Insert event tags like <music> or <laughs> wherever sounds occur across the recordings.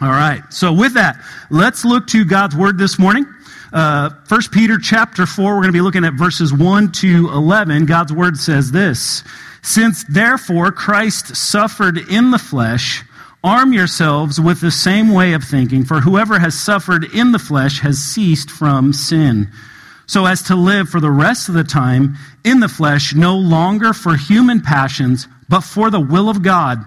All right. So with that, let's look to God's word this morning. Uh, 1 Peter chapter 4, we're going to be looking at verses 1 to 11. God's word says this Since therefore Christ suffered in the flesh, arm yourselves with the same way of thinking, for whoever has suffered in the flesh has ceased from sin, so as to live for the rest of the time in the flesh, no longer for human passions, but for the will of God.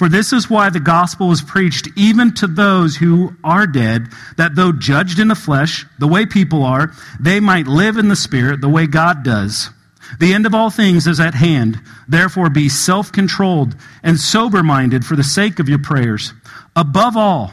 For this is why the gospel was preached even to those who are dead, that though judged in the flesh, the way people are, they might live in the spirit the way God does. The end of all things is at hand. Therefore be self-controlled and sober-minded for the sake of your prayers. Above all,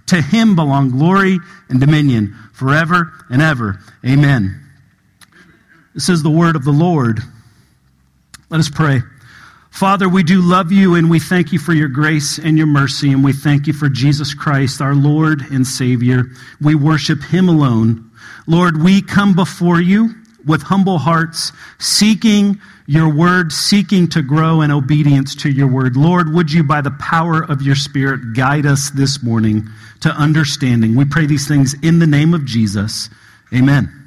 To him belong glory and dominion forever and ever. Amen. This is the word of the Lord. Let us pray. Father, we do love you and we thank you for your grace and your mercy, and we thank you for Jesus Christ, our Lord and Savior. We worship him alone. Lord, we come before you with humble hearts, seeking your word, seeking to grow in obedience to your word. Lord, would you, by the power of your Spirit, guide us this morning to understanding? We pray these things in the name of Jesus. Amen.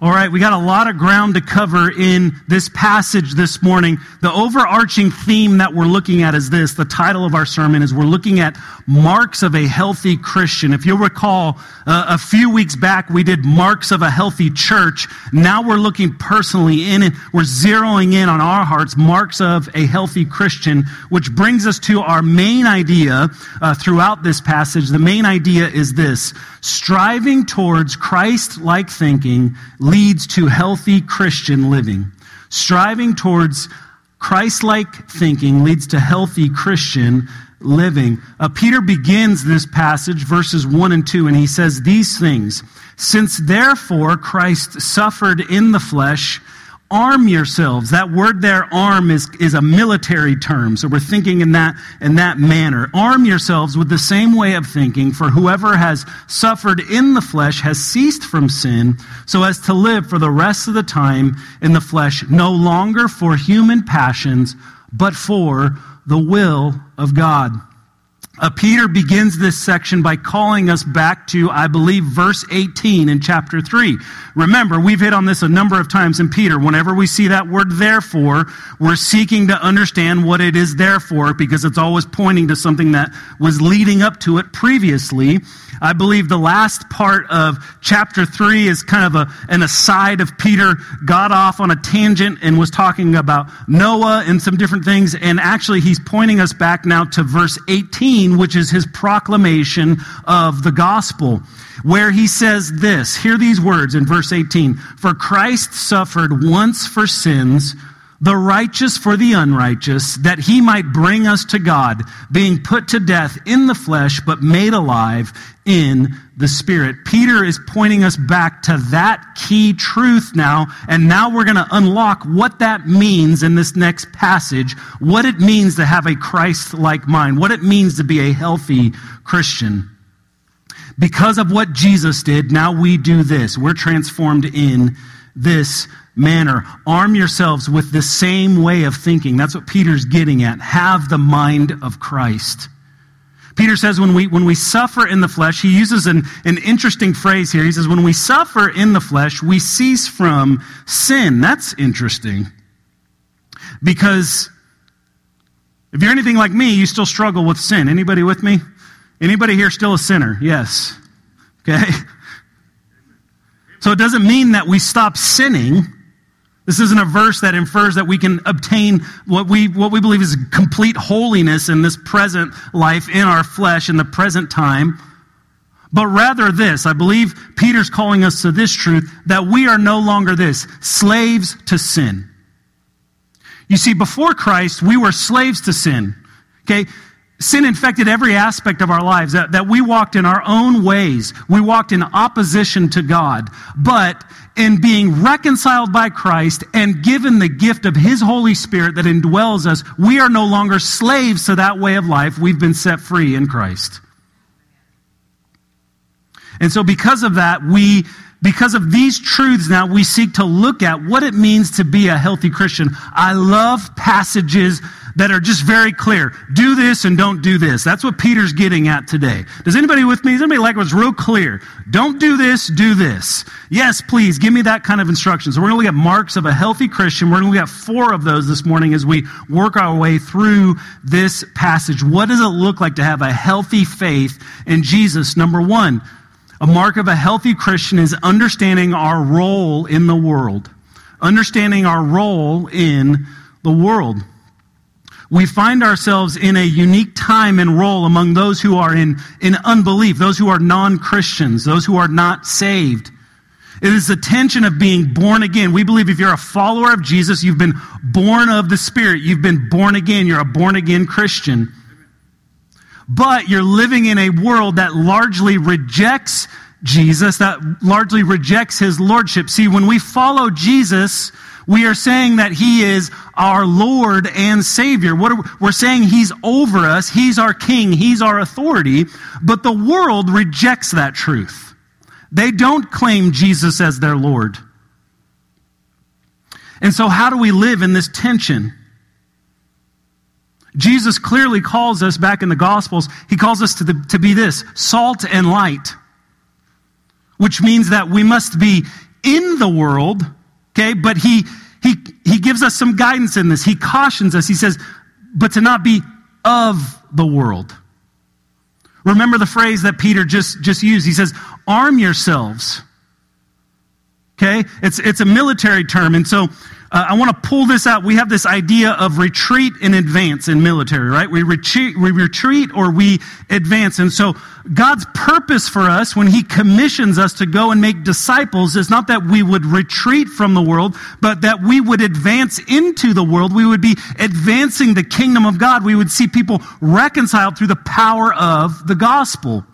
All right, we got a lot of ground to cover in this passage this morning. The overarching theme that we're looking at is this. The title of our sermon is we're looking at marks of a healthy Christian. If you'll recall, uh, a few weeks back we did marks of a healthy church. Now we're looking personally in it. We're zeroing in on our hearts, marks of a healthy Christian, which brings us to our main idea uh, throughout this passage. The main idea is this. Striving towards Christ-like thinking leads to healthy Christian living. Striving towards Christ like thinking leads to healthy Christian living. Uh, Peter begins this passage, verses 1 and 2, and he says these things Since therefore Christ suffered in the flesh, arm yourselves. That word there, arm, is, is a military term. So we're thinking in that, in that manner. Arm yourselves with the same way of thinking, for whoever has suffered in the flesh has ceased from sin, so as to live for the rest of the time in the flesh, no longer for human passions, but for the will of God. Uh, Peter begins this section by calling us back to, I believe, verse 18 in chapter 3. Remember, we've hit on this a number of times in Peter. Whenever we see that word therefore, we're seeking to understand what it is there for because it's always pointing to something that was leading up to it previously. I believe the last part of chapter 3 is kind of a, an aside of Peter got off on a tangent and was talking about Noah and some different things. And actually, he's pointing us back now to verse 18, which is his proclamation of the gospel, where he says this. Hear these words in verse 18 For Christ suffered once for sins the righteous for the unrighteous, that he might bring us to God, being put to death in the flesh, but made alive in the Spirit. Peter is pointing us back to that key truth now, and now we're going to unlock what that means in this next passage, what it means to have a Christ like mind, what it means to be a healthy Christian. Because of what Jesus did, now we do this. We're transformed in this manner. Arm yourselves with the same way of thinking. That's what Peter's getting at. Have the mind of Christ. Peter says when we, when we suffer in the flesh, he uses an, an interesting phrase here. He says, when we suffer in the flesh, we cease from sin. That's interesting. Because if you're anything like me, you still struggle with sin. Anybody with me? Anybody here still a sinner? Yes. Okay. <laughs> So it doesn't mean that we stop sinning. This isn't a verse that infers that we can obtain what we, what we believe is complete holiness in this present life, in our flesh, in the present time. But rather this, I believe Peter's calling us to this truth that we are no longer this, slaves to sin. You see, before Christ, we were slaves to sin. Okay? Sin infected every aspect of our lives, that, that we walked in our own ways. We walked in opposition to God. But in being reconciled by Christ and given the gift of His Holy Spirit that indwells us, we are no longer slaves to that way of life. We've been set free in Christ. And so, because of that, we, because of these truths now, we seek to look at what it means to be a healthy Christian. I love passages that are just very clear. Do this and don't do this. That's what Peter's getting at today. Does anybody with me? Does anybody like what's real clear? Don't do this, do this. Yes, please, give me that kind of instruction. So we're going to look at marks of a healthy Christian. We're going to look at four of those this morning as we work our way through this passage. What does it look like to have a healthy faith in Jesus? Number one, a mark of a healthy Christian is understanding our role in the world. Understanding our role in the world. We find ourselves in a unique time and role among those who are in, in unbelief, those who are non Christians, those who are not saved. It is the tension of being born again. We believe if you're a follower of Jesus, you've been born of the Spirit. You've been born again. You're a born again Christian but you're living in a world that largely rejects Jesus, that largely rejects his lordship. See, when we follow Jesus, we are saying that he is our Lord and Savior. What we, we're saying he's over us, he's our king, he's our authority, but the world rejects that truth. They don't claim Jesus as their Lord. And so, how do we live in this tension? Jesus clearly calls us back in the Gospels, he calls us to, the, to be this salt and light, which means that we must be in the world, okay, but he, he, he gives us some guidance in this. He cautions us. He says, but to not be of the world. Remember the phrase that Peter just, just used. He says, arm yourselves. Okay? It's, it's a military term. And so uh, I want to pull this out. We have this idea of retreat and advance in military, right? We retreat, we retreat or we advance. And so God's purpose for us when He commissions us to go and make disciples is not that we would retreat from the world, but that we would advance into the world. We would be advancing the kingdom of God. We would see people reconciled through the power of the gospel.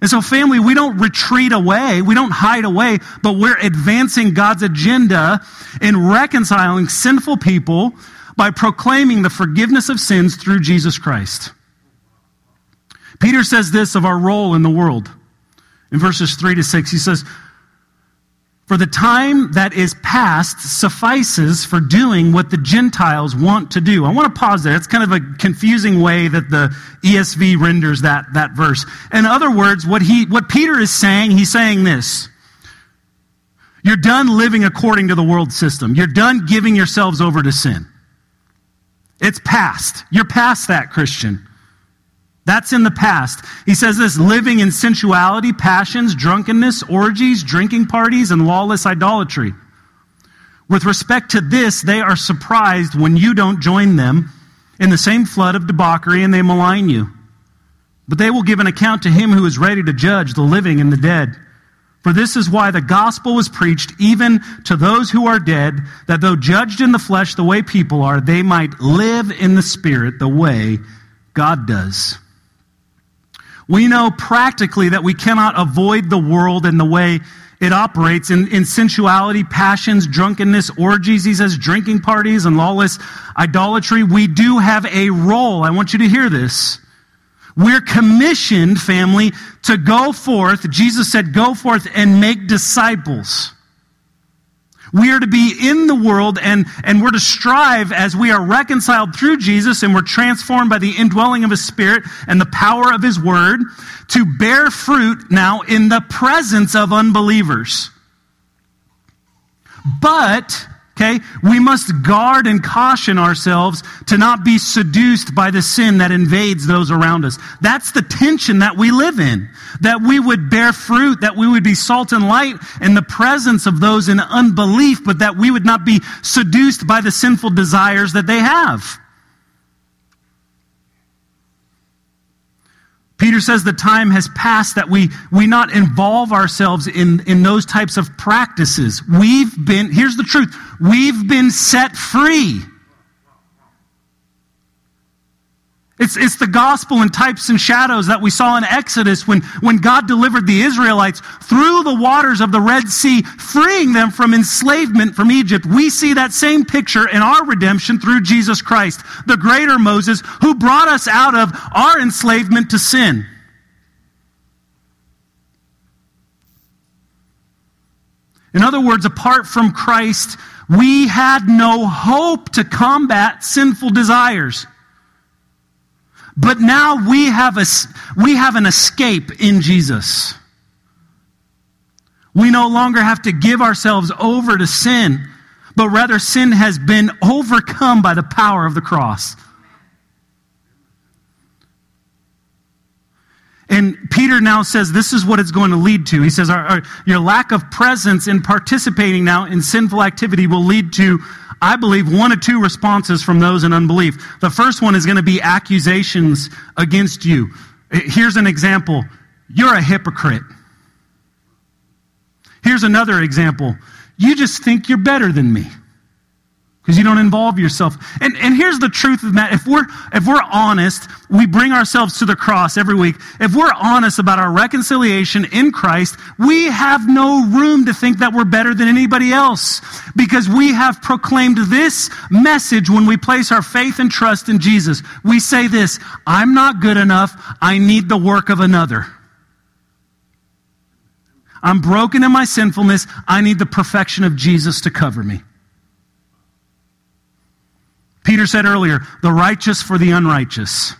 And so, family, we don't retreat away, we don't hide away, but we're advancing God's agenda in reconciling sinful people by proclaiming the forgiveness of sins through Jesus Christ. Peter says this of our role in the world. In verses 3 to 6, he says, for the time that is past suffices for doing what the Gentiles want to do. I want to pause there. It's kind of a confusing way that the ESV renders that, that verse. In other words, what, he, what Peter is saying, he's saying this. You're done living according to the world system. You're done giving yourselves over to sin. It's past. You're past that, Christian. That's in the past. He says this living in sensuality, passions, drunkenness, orgies, drinking parties, and lawless idolatry. With respect to this, they are surprised when you don't join them in the same flood of debauchery and they malign you. But they will give an account to him who is ready to judge the living and the dead. For this is why the gospel was preached even to those who are dead, that though judged in the flesh the way people are, they might live in the spirit the way God does. We know practically that we cannot avoid the world and the way it operates in, in sensuality, passions, drunkenness, orgies, he says, drinking parties, and lawless idolatry. We do have a role. I want you to hear this. We're commissioned, family, to go forth. Jesus said, Go forth and make disciples. We are to be in the world and, and we're to strive as we are reconciled through Jesus and we're transformed by the indwelling of His Spirit and the power of His Word to bear fruit now in the presence of unbelievers. But, Okay? We must guard and caution ourselves to not be seduced by the sin that invades those around us. That's the tension that we live in. That we would bear fruit, that we would be salt and light in the presence of those in unbelief, but that we would not be seduced by the sinful desires that they have. Peter says the time has passed that we, we not involve ourselves in, in those types of practices. We've been, here's the truth, we've been set free. It's, it's the gospel in types and shadows that we saw in Exodus when, when God delivered the Israelites through the waters of the Red Sea, freeing them from enslavement from Egypt. We see that same picture in our redemption through Jesus Christ, the greater Moses, who brought us out of our enslavement to sin. In other words, apart from Christ, we had no hope to combat sinful desires. But now we have, a, we have an escape in Jesus. We no longer have to give ourselves over to sin, but rather sin has been overcome by the power of the cross. And Peter now says this is what it's going to lead to. He says, our, our, Your lack of presence in participating now in sinful activity will lead to I believe, one or two responses from those in unbelief. The first one is going to be accusations against you. Here's an example You're a hypocrite. Here's another example. You just think you're better than me because you don't involve yourself. And, and here's the truth of that. If we're, if we're honest, we bring ourselves to the cross every week. If we're honest about our reconciliation in Christ, we have no room to think that we're better than anybody else because we have proclaimed this message when we place our faith and trust in Jesus. We say this, I'm not good enough. I need the work of another. I'm broken in my sinfulness. I need the perfection of Jesus to cover me. Peter said earlier, the righteous for the unrighteous.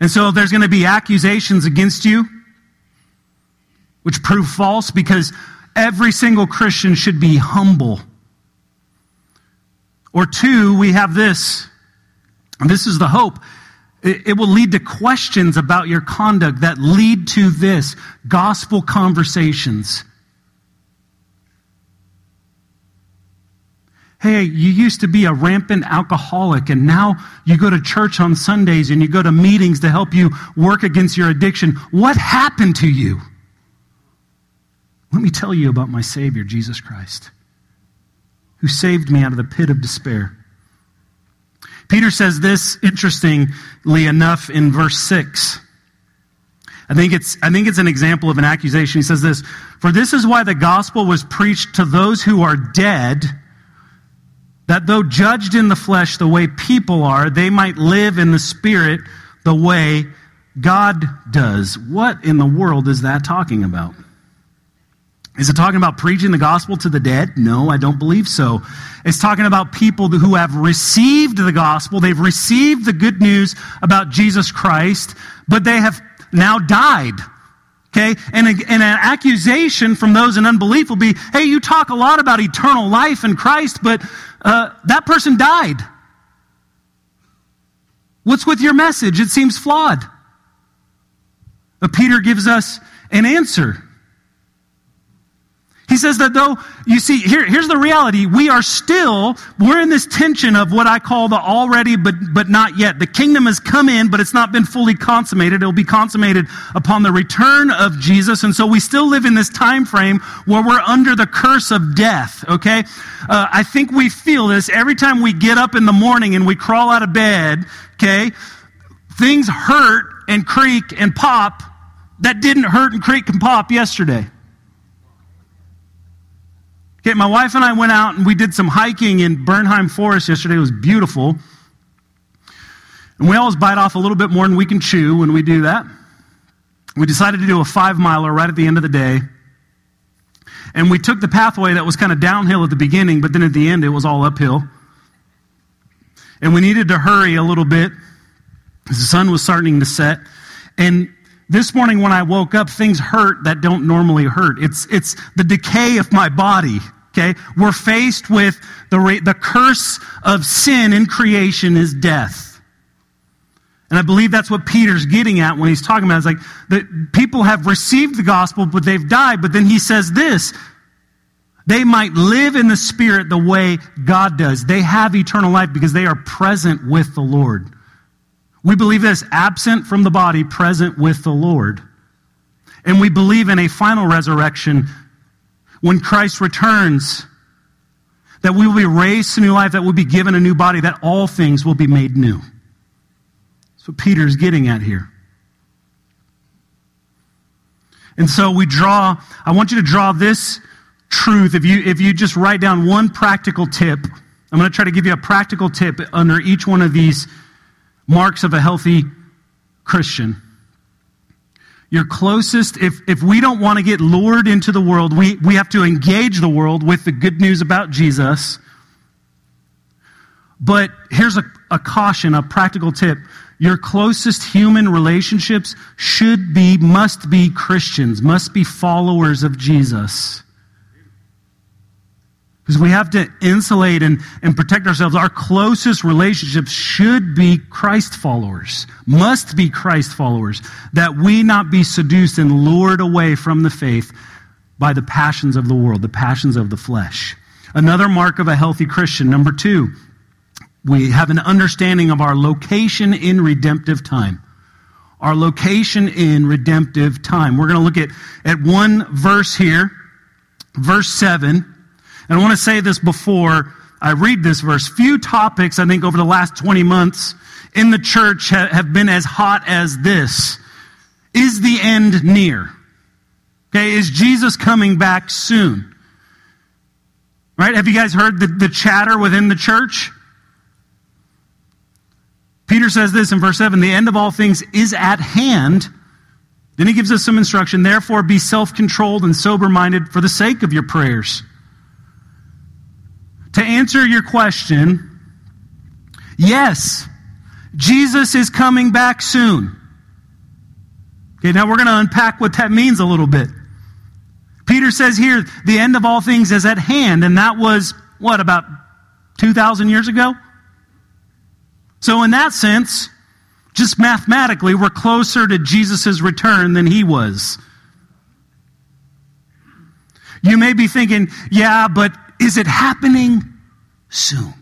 And so there's going to be accusations against you, which prove false because every single Christian should be humble. Or two, we have this, this is the hope. It will lead to questions about your conduct that lead to this gospel conversations. Hey, you used to be a rampant alcoholic, and now you go to church on Sundays and you go to meetings to help you work against your addiction. What happened to you? Let me tell you about my Savior, Jesus Christ, who saved me out of the pit of despair. Peter says this, interestingly enough, in verse 6. I think, it's, I think it's an example of an accusation. He says this For this is why the gospel was preached to those who are dead that though judged in the flesh the way people are, they might live in the spirit the way God does. What in the world is that talking about? Is it talking about preaching the gospel to the dead? No, I don't believe so. It's talking about people who have received the gospel. They've received the good news about Jesus Christ, but they have now died. Okay? And, a, and, an accusation from those in unbelief will be hey, you talk a lot about eternal life in Christ, but uh, that person died. What's with your message? It seems flawed. But Peter gives us an answer. Says that though, you see, here, here's the reality. We are still, we're in this tension of what I call the already but, but not yet. The kingdom has come in, but it's not been fully consummated. It'll be consummated upon the return of Jesus. And so we still live in this time frame where we're under the curse of death, okay? Uh, I think we feel this every time we get up in the morning and we crawl out of bed, okay? Things hurt and creak and pop that didn't hurt and creak and pop yesterday. Okay, my wife and I went out and we did some hiking in Bernheim Forest yesterday. It was beautiful. And we always bite off a little bit more than we can chew when we do that. We decided to do a five miler right at the end of the day. And we took the pathway that was kind of downhill at the beginning, but then at the end it was all uphill. And we needed to hurry a little bit. The sun was starting to set. And this morning when I woke up, things hurt that don't normally hurt. It's, it's the decay of my body. Okay? We're faced with the, the curse of sin in creation is death. And I believe that's what Peter's getting at when he's talking about it. It's like that people have received the gospel, but they've died. But then he says this they might live in the spirit the way God does. They have eternal life because they are present with the Lord. We believe this absent from the body, present with the Lord. And we believe in a final resurrection when Christ returns, that we will be raised to new life, that we'll be given a new body, that all things will be made new. That's what Peter's getting at here. And so we draw, I want you to draw this truth. If you, if you just write down one practical tip, I'm going to try to give you a practical tip under each one of these marks of a healthy Christian. Your closest, if, if we don't want to get lured into the world, we, we have to engage the world with the good news about Jesus. But here's a, a caution, a practical tip. Your closest human relationships should be, must be Christians, must be followers of Jesus. Because we have to insulate and, and protect ourselves. Our closest relationships should be Christ followers, must be Christ followers, that we not be seduced and lured away from the faith by the passions of the world, the passions of the flesh. Another mark of a healthy Christian, number two, we have an understanding of our location in redemptive time. Our location in redemptive time. We're going to look at, at one verse here, verse 7. And I want to say this before I read this verse. Few topics, I think, over the last 20 months in the church have been as hot as this. Is the end near? Okay, is Jesus coming back soon? Right? Have you guys heard the, the chatter within the church? Peter says this in verse 7 the end of all things is at hand. Then he gives us some instruction. Therefore, be self controlled and sober minded for the sake of your prayers. To answer your question, yes, Jesus is coming back soon. Okay, now we're going to unpack what that means a little bit. Peter says here, the end of all things is at hand, and that was, what, about 2,000 years ago? So, in that sense, just mathematically, we're closer to Jesus' return than he was. You may be thinking, yeah, but is it happening soon?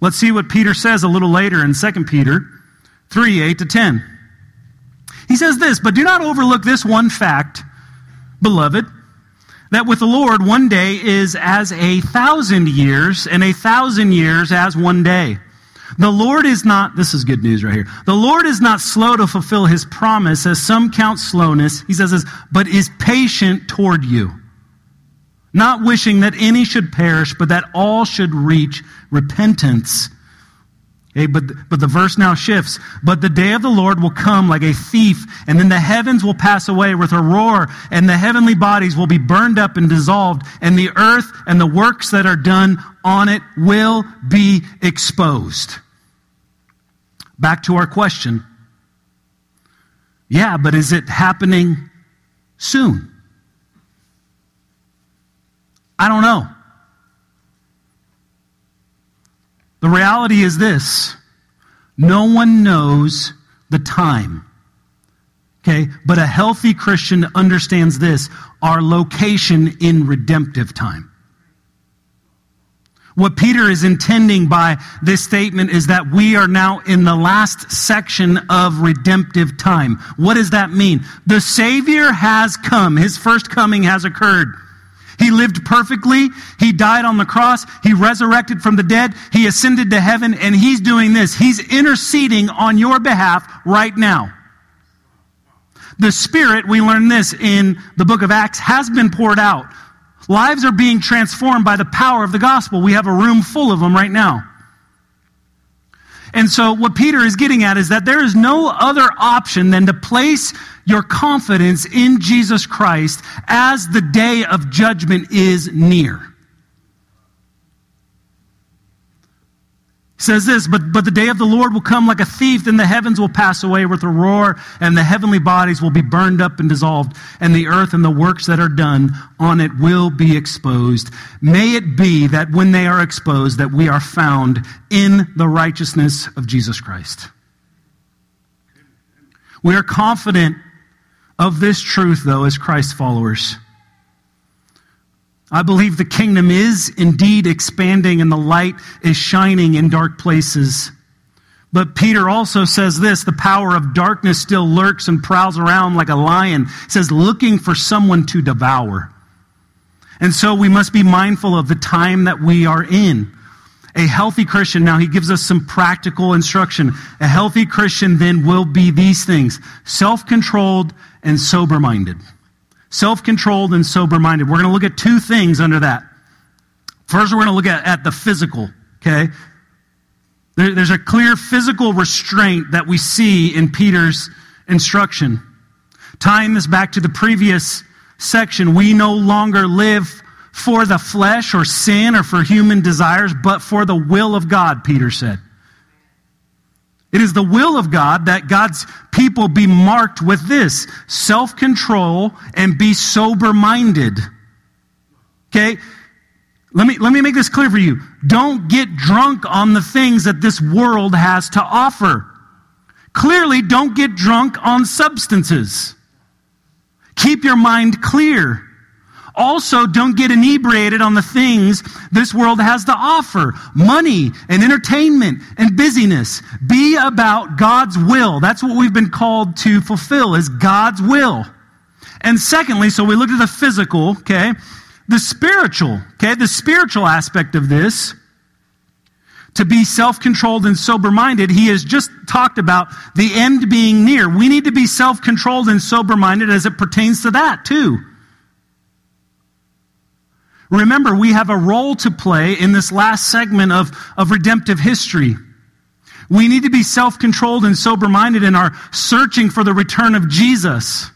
Let's see what Peter says a little later in 2 Peter 3 8 to 10. He says this, but do not overlook this one fact, beloved, that with the Lord one day is as a thousand years, and a thousand years as one day. The Lord is not, this is good news right here. The Lord is not slow to fulfill his promise, as some count slowness. He says this, but is patient toward you not wishing that any should perish, but that all should reach repentance. Okay, but, but the verse now shifts. But the day of the Lord will come like a thief, and then the heavens will pass away with a roar, and the heavenly bodies will be burned up and dissolved, and the earth and the works that are done on it will be exposed. Back to our question. Yeah, but is it happening soon? I don't know. The reality is this no one knows the time. Okay? But a healthy Christian understands this our location in redemptive time. What Peter is intending by this statement is that we are now in the last section of redemptive time. What does that mean? The Savior has come. His first coming has occurred. He lived perfectly. He died on the cross. He resurrected from the dead. He ascended to heaven, and he's doing this. He's interceding on your behalf right now. The Spirit, we learn this in the book of Acts, has been poured out. Lives are being transformed by the power of the gospel. We have a room full of them right now. And so, what Peter is getting at is that there is no other option than to place your confidence in Jesus Christ as the day of judgment is near. Says this, but, but the day of the Lord will come like a thief, then the heavens will pass away with a roar, and the heavenly bodies will be burned up and dissolved, and the earth and the works that are done on it will be exposed. May it be that when they are exposed, that we are found in the righteousness of Jesus Christ. We are confident of this truth, though, as Christ followers. I believe the kingdom is indeed expanding and the light is shining in dark places. But Peter also says this the power of darkness still lurks and prowls around like a lion, says, looking for someone to devour. And so we must be mindful of the time that we are in. A healthy Christian, now he gives us some practical instruction. A healthy Christian then will be these things self controlled and sober minded self controlled and sober minded. We're going to look at two things under that. First, we're going to look at, at the physical, okay? There, there's a clear physical restraint that we see in Peter's instruction. Tying this back to the previous section, we no longer live for the flesh or sin or for human desires, but for the will of God, Peter said. It is the will of God that God's people be marked with this self control and be sober minded. Okay? Let me, let me make this clear for you. Don't get drunk on the things that this world has to offer. Clearly, don't get drunk on substances. Keep your mind clear. Also, don't get inebriated on the things this world has to offer money and entertainment and busyness. Be about God's will. That's what we've been called to fulfill, is God's will. And secondly, so we looked at the physical, okay? The spiritual, okay? The spiritual aspect of this to be self controlled and sober minded, he has just talked about the end being near. We need to be self controlled and sober minded as it pertains to that, too. Remember, we have a role to play in this last segment of, of redemptive history. We need to be self controlled and sober minded in our searching for the return of Jesus.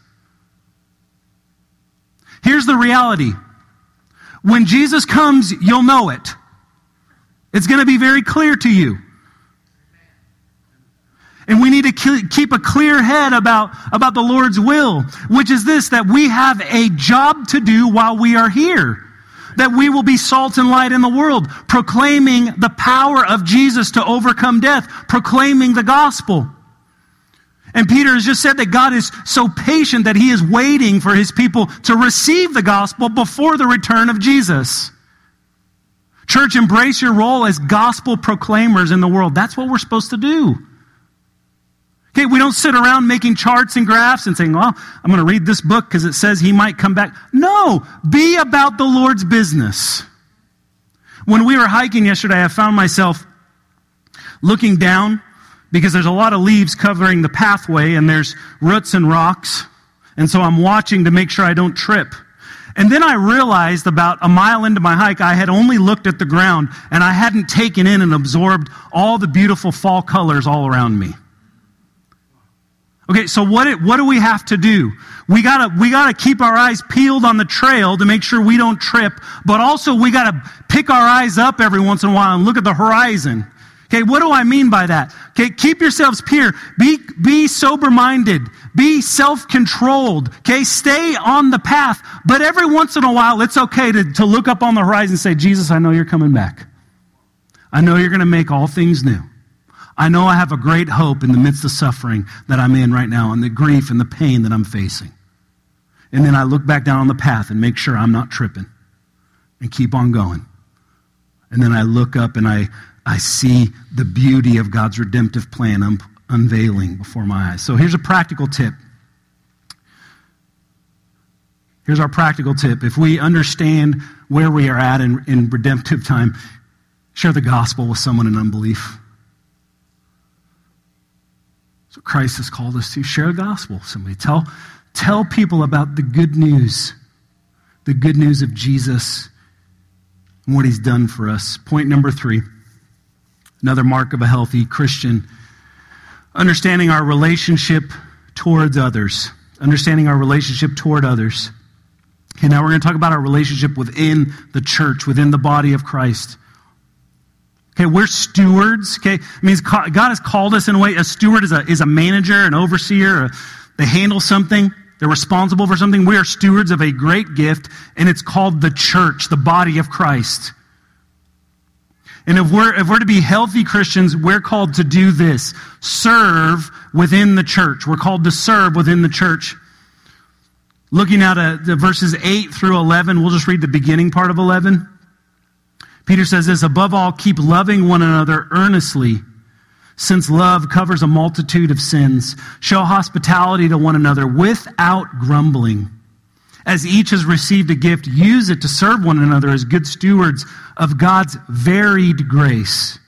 Here's the reality when Jesus comes, you'll know it. It's going to be very clear to you. And we need to keep a clear head about, about the Lord's will, which is this that we have a job to do while we are here that we will be salt and light in the world, proclaiming the power of Jesus to overcome death, proclaiming the gospel. And Peter has just said that God is so patient that he is waiting for his people to receive the gospel before the return of Jesus. Church, embrace your role as gospel proclaimers in the world. That's what we're supposed to do. Okay, we don't sit around making charts and graphs and saying, well, I'm going to read this book because it says he might come back. No, be about the Lord's business. When we were hiking yesterday, I found myself looking down because there's a lot of leaves covering the pathway and there's roots and rocks. And so I'm watching to make sure I don't trip. And then I realized about a mile into my hike, I had only looked at the ground and I hadn't taken in and absorbed all the beautiful fall colors all around me. Okay, so what, it, what do we have to do? We gotta, we gotta keep our eyes peeled on the trail to make sure we don't trip, but also we gotta pick our eyes up every once in a while and look at the horizon. Okay, what do I mean by that? Okay, keep yourselves pure. Be, be sober minded. Be self controlled. Okay, stay on the path. But every once in a while, it's okay to, to look up on the horizon and say, Jesus, I know you're coming back. I know you're going to make all things new. I know I have a great hope in the midst of suffering that I'm in right now and the grief and the pain that I'm facing. And then I look back down on the path and make sure I'm not tripping and keep on going. And then I look up and I, I see the beauty of God's redemptive plan un- unveiling before my eyes. So here's a practical tip. Here's our practical tip. If we understand where we are at in, in redemptive time, share the gospel with someone in unbelief. So Christ has called us to share the gospel. Somebody tell, tell people about the good news, the good news of Jesus and what he's done for us. Point number three, another mark of a healthy Christian, understanding our relationship towards others. Understanding our relationship toward others. Okay, now we're going to talk about our relationship within the church, within the body of Christ. Okay, we're stewards. Okay, it means God has called us in a way. A steward is a, is a manager, an overseer. A, they handle something. They're responsible for something. We are stewards of a great gift, and it's called the church, the body of Christ. And if we're, if we're to be healthy Christians, we're called to do this serve within the church. We're called to serve within the church. Looking at uh, the verses 8 through 11, we'll just read the beginning part of 11. Peter says this Above all, keep loving one another earnestly, since love covers a multitude of sins. Show hospitality to one another without grumbling. As each has received a gift, use it to serve one another as good stewards of God's varied grace.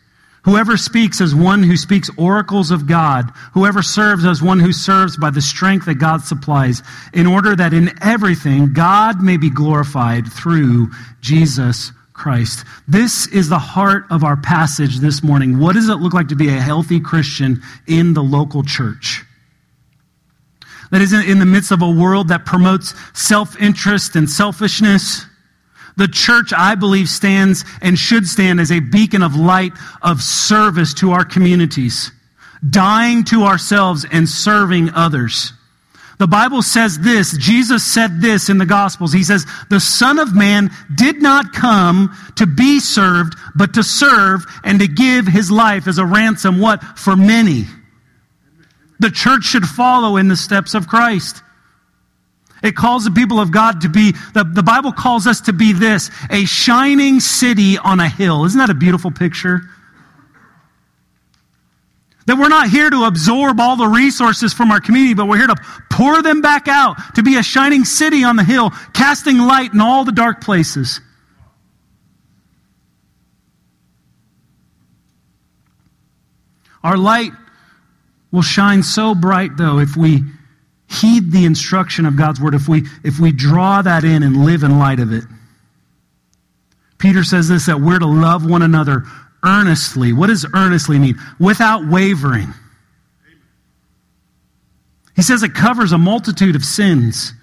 Whoever speaks as one who speaks oracles of God, whoever serves as one who serves by the strength that God supplies, in order that in everything God may be glorified through Jesus Christ. This is the heart of our passage this morning. What does it look like to be a healthy Christian in the local church? That is in the midst of a world that promotes self interest and selfishness the church, I believe, stands and should stand as a beacon of light of service to our communities, dying to ourselves and serving others. The Bible says this, Jesus said this in the Gospels. He says, The Son of Man did not come to be served, but to serve and to give his life as a ransom, what? For many. The church should follow in the steps of Christ. It calls the people of God to be, the, the Bible calls us to be this, a shining city on a hill. Isn't that a beautiful picture? That we're not here to absorb all the resources from our community, but we're here to pour them back out, to be a shining city on the hill, casting light in all the dark places. Our light will shine so bright, though, if we heed the instruction of God's word, if we, if we draw that in and live in light of it. Peter says this that we're to love one another earnestly. What does earnestly mean? Without wavering. He says it covers a multitude of sins.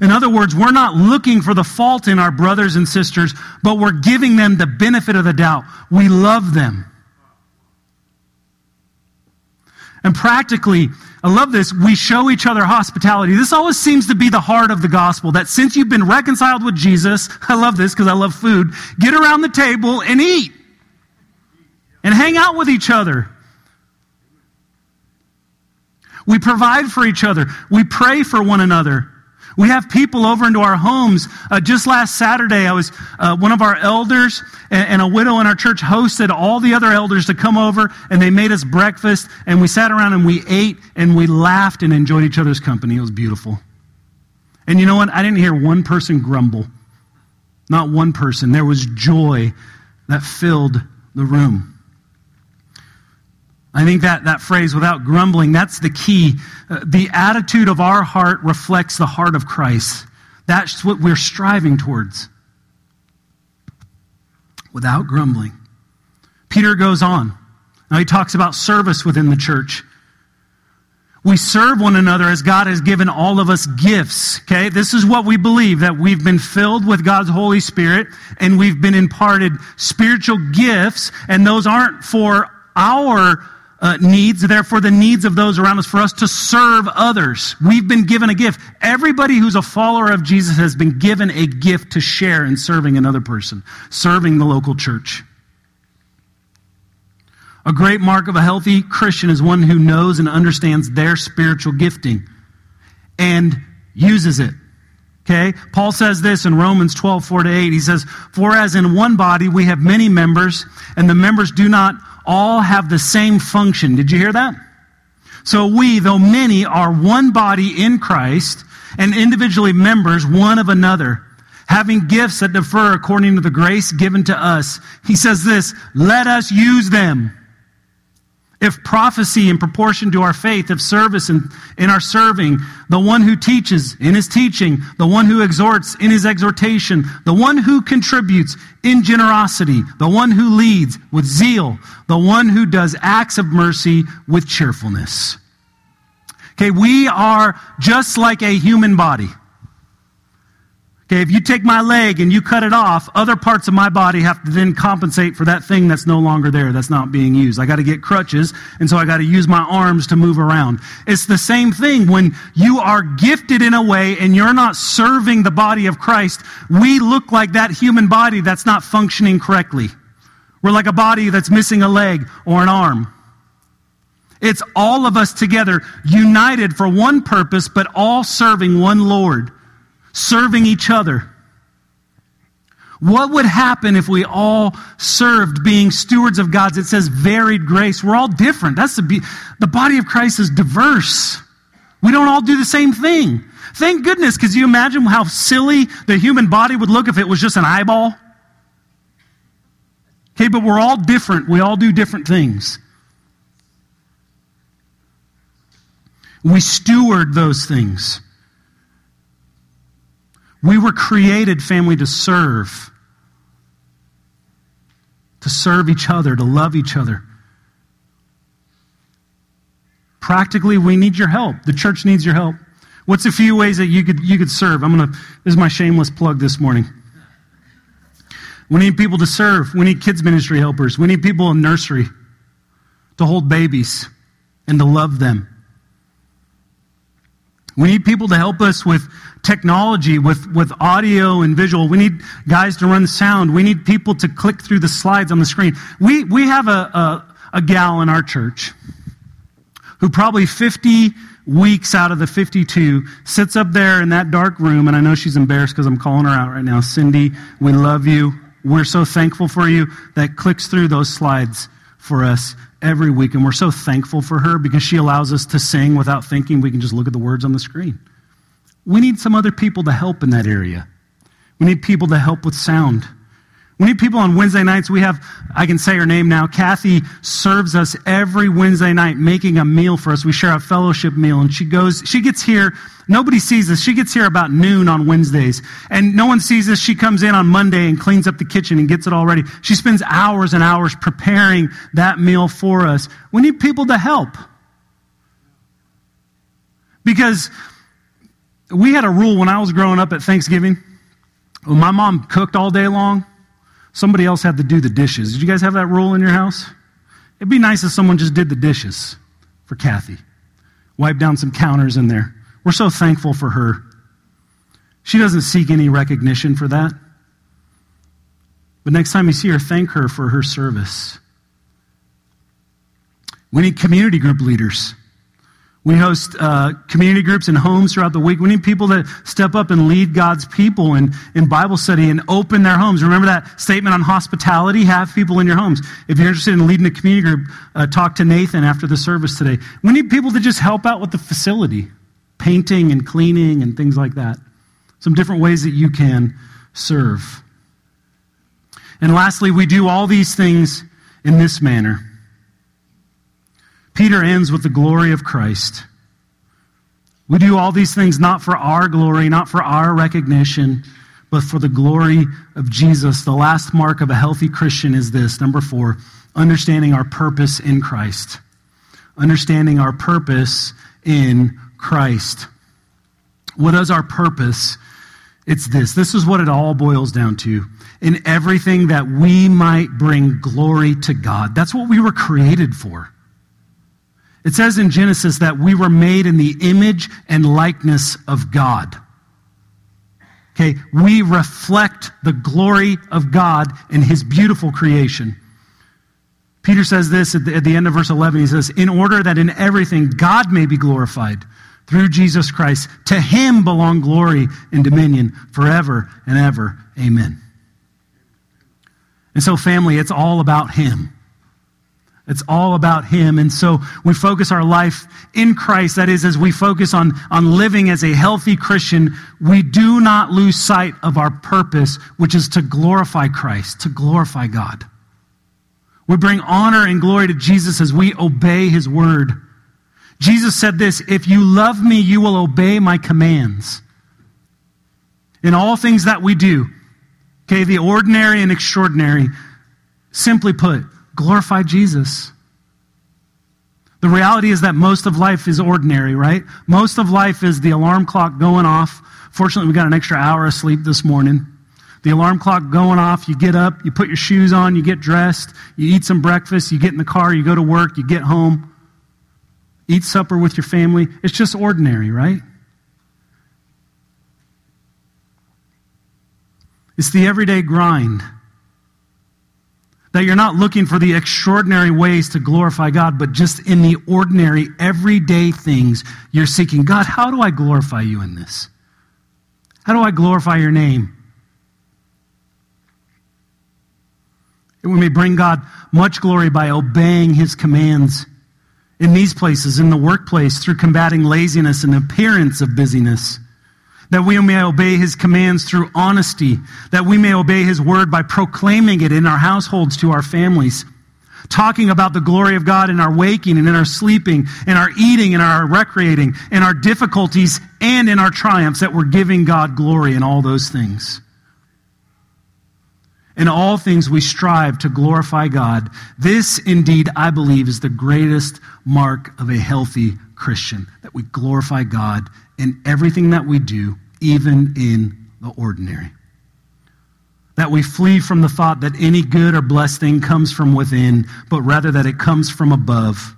In other words, we're not looking for the fault in our brothers and sisters, but we're giving them the benefit of the doubt. We love them. And practically, I love this. We show each other hospitality. This always seems to be the heart of the gospel that since you've been reconciled with Jesus, <laughs> I love this because I love food, get around the table and eat and hang out with each other. We provide for each other. We pray for one another. We have people over into our homes. Uh, just last Saturday, I was uh, one of our elders and, and, a widow in our church hosted all the other elders to come over, and they made us breakfast, and we sat around and we ate and we laughed and enjoyed each other's company. It was beautiful. And you know what? I didn't hear one person grumble. Not one person. There was joy that filled the room. I think that, that phrase, without grumbling, that's the key. Uh, the attitude of our heart reflects the heart of Christ. That's what we're striving towards. Without grumbling. Peter goes on. Now he talks about service within the church. We serve one another as God has given all of us gifts. Okay? This is what we believe that we've been filled with God's Holy Spirit and we've been imparted spiritual gifts, and those aren't for our uh, needs, therefore the needs of those around us, for us to serve others. We've been given a gift. Everybody who's a follower of Jesus has been given a gift to share in serving another person, serving the local church. A great mark of a healthy Christian is one who knows and understands their spiritual gifting and uses it. Okay? Paul says this in Romans 12, 4 to 8. He says, For as in one body we have many members, and the members do not all have the same function. Did you hear that? So we, though many, are one body in Christ and individually members one of another, having gifts that differ according to the grace given to us. He says this, let us use them. If prophecy in proportion to our faith, if service in, in our serving, the one who teaches in his teaching, the one who exhorts in his exhortation, the one who contributes in generosity, the one who leads with zeal, the one who does acts of mercy with cheerfulness. Okay, we are just like a human body. Okay, if you take my leg and you cut it off, other parts of my body have to then compensate for that thing that's no longer there, that's not being used. I got to get crutches, and so I got to use my arms to move around. It's the same thing when you are gifted in a way and you're not serving the body of Christ. We look like that human body that's not functioning correctly. We're like a body that's missing a leg or an arm. It's all of us together, united for one purpose, but all serving one Lord serving each other. What would happen if we all served being stewards of God's? It says varied grace. We're all different. That's the, the body of Christ is diverse. We don't all do the same thing. Thank goodness, because you imagine how silly the human body would look if it was just an eyeball? Okay, but we're all different. We all do different things. We steward those things. We were created, family, to serve. To serve each other, to love each other. Practically, we need your help. The church needs your help. What's a few ways that you could, you could serve? I'm going to, this is my shameless plug this morning. We need people to serve. We need kids' ministry helpers. We need people in nursery to hold babies and to love them. We need people to help us with technology, with, with audio and visual. We need guys to run sound. We need people to click through the slides on the screen. We, we have a, a, a gal in our church who probably 50 weeks out of the 52 sits up there in that dark room, and I know she's embarrassed because I'm calling her out right now. Cindy, we love you. We're so thankful for you that clicks through those slides for us every week. And we're so thankful for her because she allows us to sing without thinking. We can just look at the words on the screen. We need some other people to help in that area. We need people to help with sound. We need people on Wednesday nights. We have, I can say her name now. Kathy serves us every Wednesday night, making a meal for us. We share a fellowship meal, and she goes, she gets here. Nobody sees us. She gets here about noon on Wednesdays, and no one sees us. She comes in on Monday and cleans up the kitchen and gets it all ready. She spends hours and hours preparing that meal for us. We need people to help. Because we had a rule when I was growing up at Thanksgiving. When my mom cooked all day long, somebody else had to do the dishes. Did you guys have that rule in your house? It'd be nice if someone just did the dishes for Kathy. Wipe down some counters in there. We're so thankful for her. She doesn't seek any recognition for that. But next time you see her, thank her for her service. We need community group leaders. We host uh, community groups and homes throughout the week. We need people that step up and lead God's people in, in Bible study and open their homes. Remember that statement on hospitality? Have people in your homes. If you're interested in leading a community group, uh, talk to Nathan after the service today. We need people to just help out with the facility, painting and cleaning and things like that. Some different ways that you can serve. And lastly, we do all these things in this manner. Peter ends with the glory of Christ. We do all these things not for our glory, not for our recognition, but for the glory of Jesus. The last mark of a healthy Christian is this number four, understanding our purpose in Christ. Understanding our purpose in Christ. What is our purpose? It's this. This is what it all boils down to. In everything that we might bring glory to God. That's what we were created for. It says in Genesis that we were made in the image and likeness of God. Okay, we reflect the glory of God in his beautiful creation. Peter says this at the, at the, end of verse 11. He says, In order that in everything God may be glorified through Jesus Christ, to him belong glory and dominion forever and ever. Amen. And so, family, it's all about him. It's all about Him. And so we focus our life in Christ. That is, as we focus on, on living as a healthy Christian, we do not lose sight of our purpose, which is to glorify Christ, to glorify God. We bring honor and glory to Jesus as we obey His word. Jesus said this If you love me, you will obey my commands. In all things that we do, okay, the ordinary and extraordinary, simply put, glorify Jesus. The reality is that most of life is ordinary, right? Most of life is the alarm clock going off. Fortunately, we got an extra hour of sleep this morning. The alarm clock going off, you get up, you put your shoes on, you get dressed, you eat some breakfast, you get in the car, you go to work, you get home, eat supper with your family. It's just ordinary, right? It's the everyday grind that you're not looking for the extraordinary ways to glorify God, but just in the ordinary, everyday things, you're seeking God, how do I glorify you in this? How do I glorify your name? And we may bring God much glory by obeying his commands in these places, in the workplace, through combating laziness and appearance of busyness that we may obey his commands through honesty, that we may obey his word by proclaiming it in our households to our families, talking about the glory of God in our waking and in our sleeping, in our eating and our recreating, in our difficulties and in our triumphs, that we're giving God glory in all those things. In all things, we strive to glorify God. This, indeed, I believe, is the greatest mark of a healthy Christian, that we glorify God in everything that we do, even in the ordinary. That we flee from the thought that any good or blessed thing comes from within, but rather that it comes from above.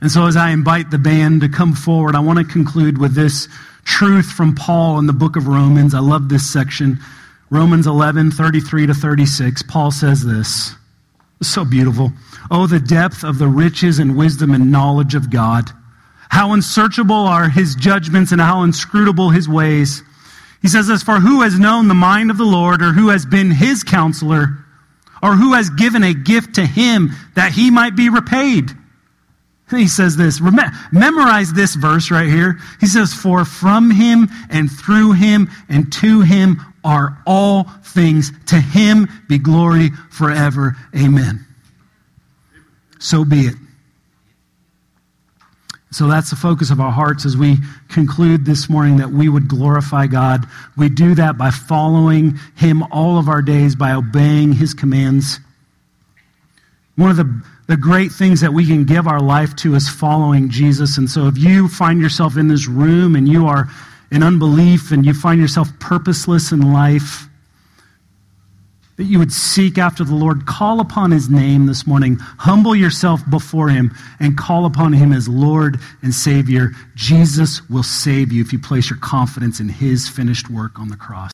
And so, as I invite the band to come forward, I want to conclude with this truth from Paul in the book of Romans. I love this section. Romans 11, 33 to 36. Paul says this. So beautiful. Oh, the depth of the riches and wisdom and knowledge of God. How unsearchable are his judgments and how inscrutable his ways. He says this, for who has known the mind of the Lord or who has been his counselor or who has given a gift to him that he might be repaid? he says this, memorize this verse right here. He says, for from him and through him and to him are all things. To him be glory forever. Amen. So be it. So that's the focus of our hearts as we conclude this morning that we would glorify God. We do that by following Him all of our days, by obeying His commands. One of the, the great things that we can give our life to is following Jesus. And so if you find yourself in this room and you are in unbelief and you find yourself purposeless in life, that you would seek after the Lord. Call upon his name this morning. Humble yourself before him and call upon him as Lord and Savior. Jesus will save you if you place your confidence in his finished work on the cross.